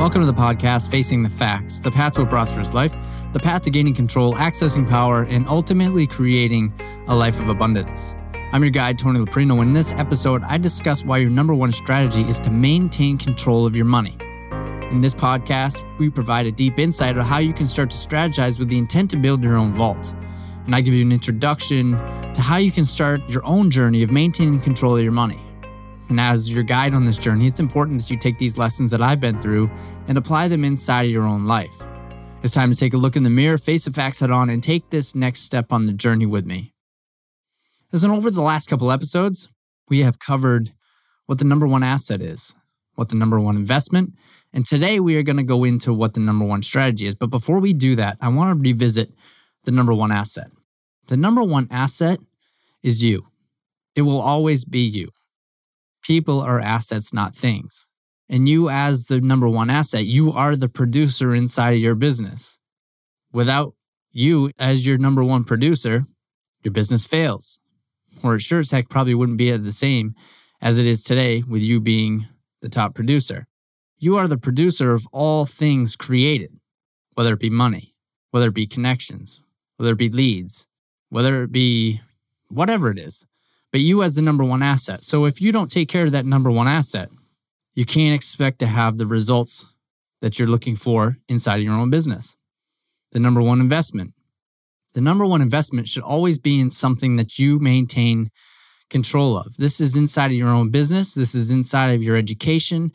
Welcome to the podcast, Facing the Facts, the path to a prosperous life, the path to gaining control, accessing power, and ultimately creating a life of abundance. I'm your guide, Tony Loprino. In this episode, I discuss why your number one strategy is to maintain control of your money. In this podcast, we provide a deep insight of how you can start to strategize with the intent to build your own vault. And I give you an introduction to how you can start your own journey of maintaining control of your money. And as your guide on this journey, it's important that you take these lessons that I've been through and apply them inside of your own life. It's time to take a look in the mirror, face the facts head on, and take this next step on the journey with me. As in over the last couple episodes, we have covered what the number one asset is, what the number one investment, and today we are going to go into what the number one strategy is. But before we do that, I want to revisit the number one asset. The number one asset is you. It will always be you. People are assets, not things. And you, as the number one asset, you are the producer inside of your business. Without you as your number one producer, your business fails. Or it sure as heck probably wouldn't be the same as it is today with you being the top producer. You are the producer of all things created, whether it be money, whether it be connections, whether it be leads, whether it be whatever it is but you as the number one asset. So if you don't take care of that number one asset, you can't expect to have the results that you're looking for inside of your own business. The number one investment. The number one investment should always be in something that you maintain control of. This is inside of your own business. This is inside of your education,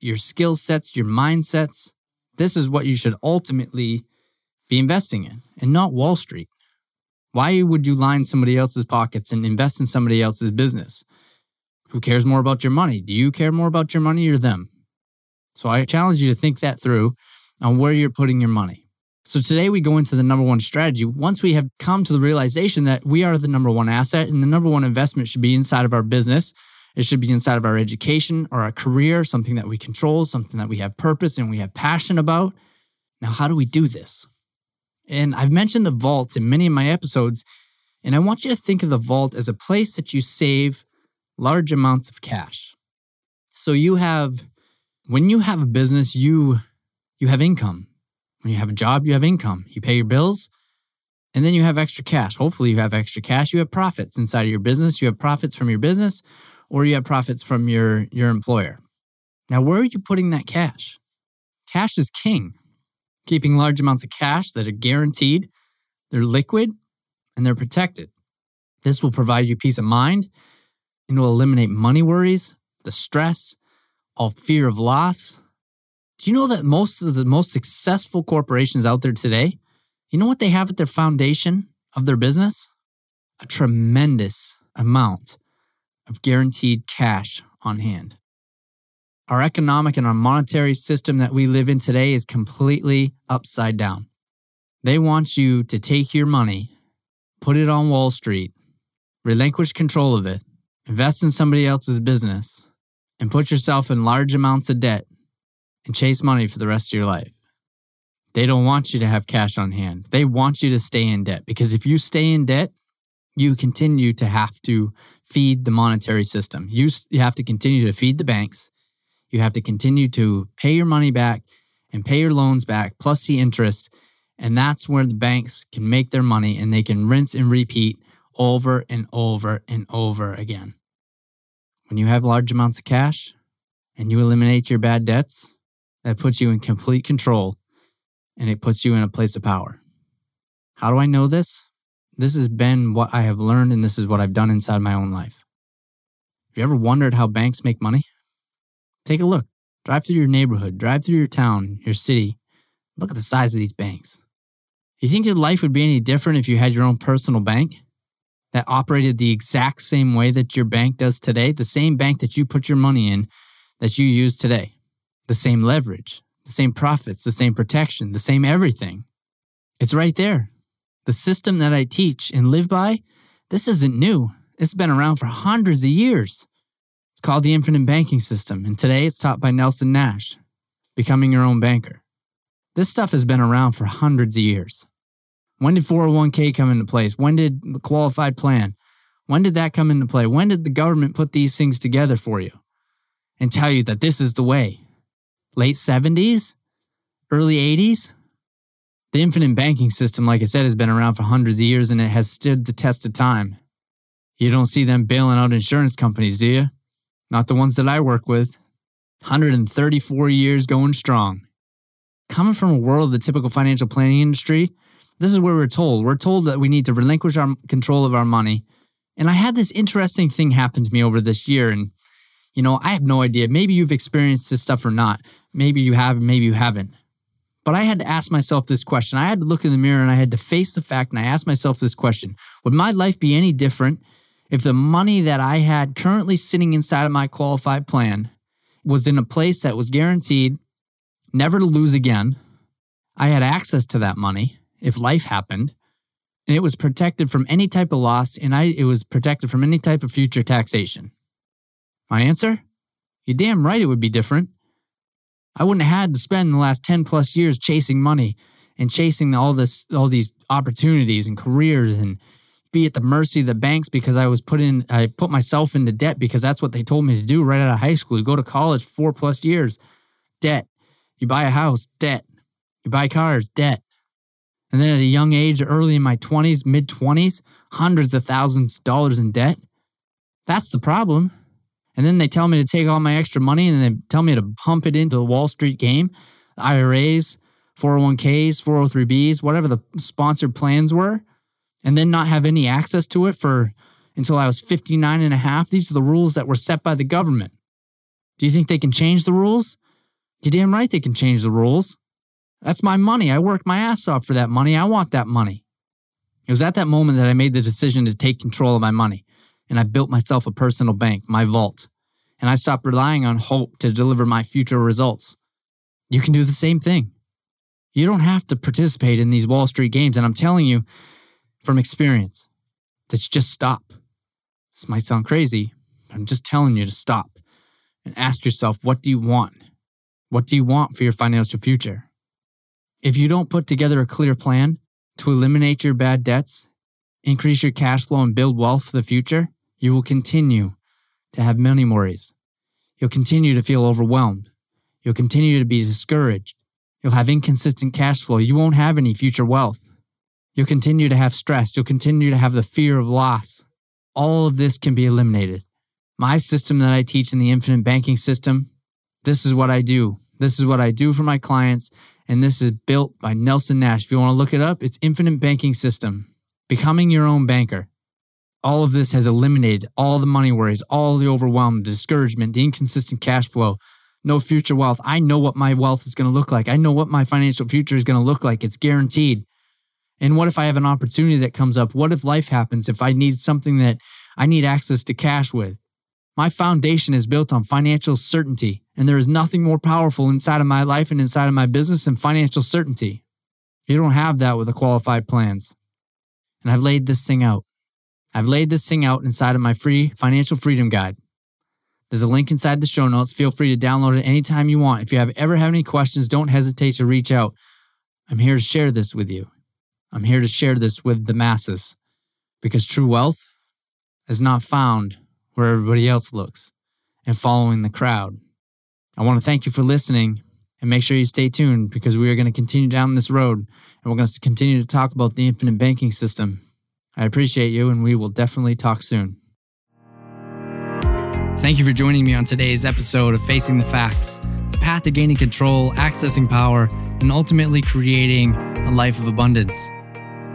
your skill sets, your mindsets. This is what you should ultimately be investing in and not Wall Street. Why would you line somebody else's pockets and invest in somebody else's business? Who cares more about your money? Do you care more about your money or them? So I challenge you to think that through on where you're putting your money. So today we go into the number one strategy. Once we have come to the realization that we are the number one asset and the number one investment should be inside of our business, it should be inside of our education or our career, something that we control, something that we have purpose and we have passion about. Now, how do we do this? And I've mentioned the vault in many of my episodes, and I want you to think of the vault as a place that you save large amounts of cash. So you have when you have a business, you you have income. When you have a job, you have income. You pay your bills, and then you have extra cash. Hopefully, you have extra cash. You have profits inside of your business. You have profits from your business, or you have profits from your your employer. Now, where are you putting that cash? Cash is king keeping large amounts of cash that are guaranteed, they're liquid, and they're protected. This will provide you peace of mind and will eliminate money worries, the stress, all fear of loss. Do you know that most of the most successful corporations out there today, you know what they have at their foundation of their business? A tremendous amount of guaranteed cash on hand. Our economic and our monetary system that we live in today is completely upside down. They want you to take your money, put it on Wall Street, relinquish control of it, invest in somebody else's business, and put yourself in large amounts of debt and chase money for the rest of your life. They don't want you to have cash on hand. They want you to stay in debt because if you stay in debt, you continue to have to feed the monetary system. You, you have to continue to feed the banks. You have to continue to pay your money back and pay your loans back plus the interest. And that's where the banks can make their money and they can rinse and repeat over and over and over again. When you have large amounts of cash and you eliminate your bad debts, that puts you in complete control and it puts you in a place of power. How do I know this? This has been what I have learned and this is what I've done inside my own life. Have you ever wondered how banks make money? Take a look. Drive through your neighborhood, drive through your town, your city. Look at the size of these banks. You think your life would be any different if you had your own personal bank that operated the exact same way that your bank does today? The same bank that you put your money in that you use today. The same leverage, the same profits, the same protection, the same everything. It's right there. The system that I teach and live by, this isn't new. It's been around for hundreds of years called the Infinite Banking System, and today it's taught by Nelson Nash, Becoming Your Own Banker. This stuff has been around for hundreds of years. When did 401k come into place? When did the qualified plan? When did that come into play? When did the government put these things together for you and tell you that this is the way? late 70s, early 80s. The infinite banking system, like I said, has been around for hundreds of years and it has stood the test of time. You don't see them bailing out insurance companies, do you? Not the ones that I work with. 134 years going strong. Coming from a world of the typical financial planning industry, this is where we're told. We're told that we need to relinquish our control of our money. And I had this interesting thing happen to me over this year. And, you know, I have no idea. Maybe you've experienced this stuff or not. Maybe you have, maybe you haven't. But I had to ask myself this question. I had to look in the mirror and I had to face the fact and I asked myself this question Would my life be any different if the money that I had currently sitting inside of my qualified plan was in a place that was guaranteed never to lose again? I had access to that money if life happened, and it was protected from any type of loss, and I it was protected from any type of future taxation. My answer? You're damn right it would be different. I wouldn't have had to spend the last 10 plus years chasing money and chasing all this all these opportunities and careers and be at the mercy of the banks because I was put in I put myself into debt because that's what they told me to do right out of high school. You go to college 4 plus years, debt. You buy a house, debt. You buy cars, debt. And then at a young age, early in my 20s, mid 20s, hundreds of thousands of dollars in debt. That's the problem. And then they tell me to take all my extra money and they tell me to pump it into the Wall Street game, IRAs, 401ks, 403bs, whatever the sponsored plans were, and then not have any access to it for until I was 59 and a half. These are the rules that were set by the government. Do you think they can change the rules? You're damn right they can change the rules. That's my money. I worked my ass off for that money. I want that money. It was at that moment that I made the decision to take control of my money and I built myself a personal bank, my vault, and I stopped relying on hope to deliver my future results. You can do the same thing. You don't have to participate in these Wall Street games, and I'm telling you from experience that you just stop. This might sound crazy, but I'm just telling you to stop and ask yourself, what do you want? What do you want for your financial future? If you don't put together a clear plan to eliminate your bad debts, increase your cash flow, and build wealth for the future, you will continue to have money worries. You'll continue to feel overwhelmed. You'll continue to be discouraged. You'll have inconsistent cash flow. You won't have any future wealth. You'll continue to have stress. You'll continue to have the fear of loss. All of this can be eliminated. My system that I teach in the infinite banking system, this is what I do. This is what I do for my clients. And this is built by Nelson Nash. If you want to look it up, it's Infinite Banking System. Becoming your own banker all of this has eliminated all the money worries, all the overwhelm, the discouragement, the inconsistent cash flow, no future wealth. I know what my wealth is going to look like. I know what my financial future is going to look like. It's guaranteed. And what if I have an opportunity that comes up? What if life happens? If I need something that I need access to cash with? My foundation is built on financial certainty, and there is nothing more powerful inside of my life and inside of my business than financial certainty. You don't have that with the qualified plans. And I've laid this thing out. I've laid this thing out inside of my free financial freedom guide. There's a link inside the show notes. Feel free to download it anytime you want. If you have ever have any questions, don't hesitate to reach out. I'm here to share this with you. I'm here to share this with the masses because true wealth is not found where everybody else looks and following the crowd. I want to thank you for listening and make sure you stay tuned because we are going to continue down this road and we're going to continue to talk about the infinite banking system I appreciate you, and we will definitely talk soon. Thank you for joining me on today's episode of Facing the Facts the path to gaining control, accessing power, and ultimately creating a life of abundance.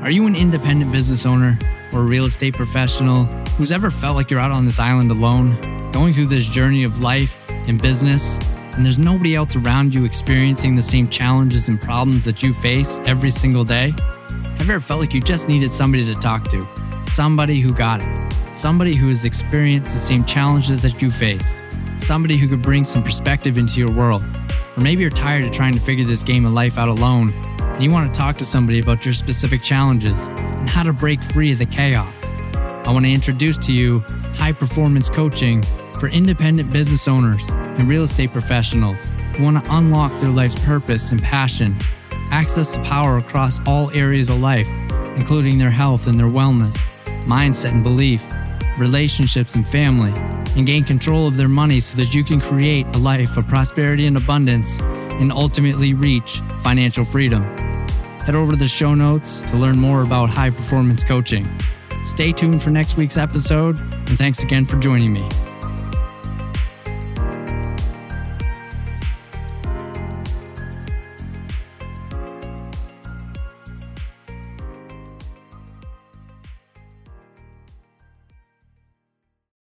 Are you an independent business owner or real estate professional who's ever felt like you're out on this island alone, going through this journey of life and business, and there's nobody else around you experiencing the same challenges and problems that you face every single day? Have you ever felt like you just needed somebody to talk to? Somebody who got it. Somebody who has experienced the same challenges that you face. Somebody who could bring some perspective into your world. Or maybe you're tired of trying to figure this game of life out alone and you want to talk to somebody about your specific challenges and how to break free of the chaos. I want to introduce to you high performance coaching for independent business owners and real estate professionals who want to unlock their life's purpose and passion access to power across all areas of life, including their health and their wellness, mindset and belief, relationships and family, and gain control of their money so that you can create a life of prosperity and abundance and ultimately reach financial freedom. Head over to the show notes to learn more about high performance coaching. Stay tuned for next week's episode, and thanks again for joining me.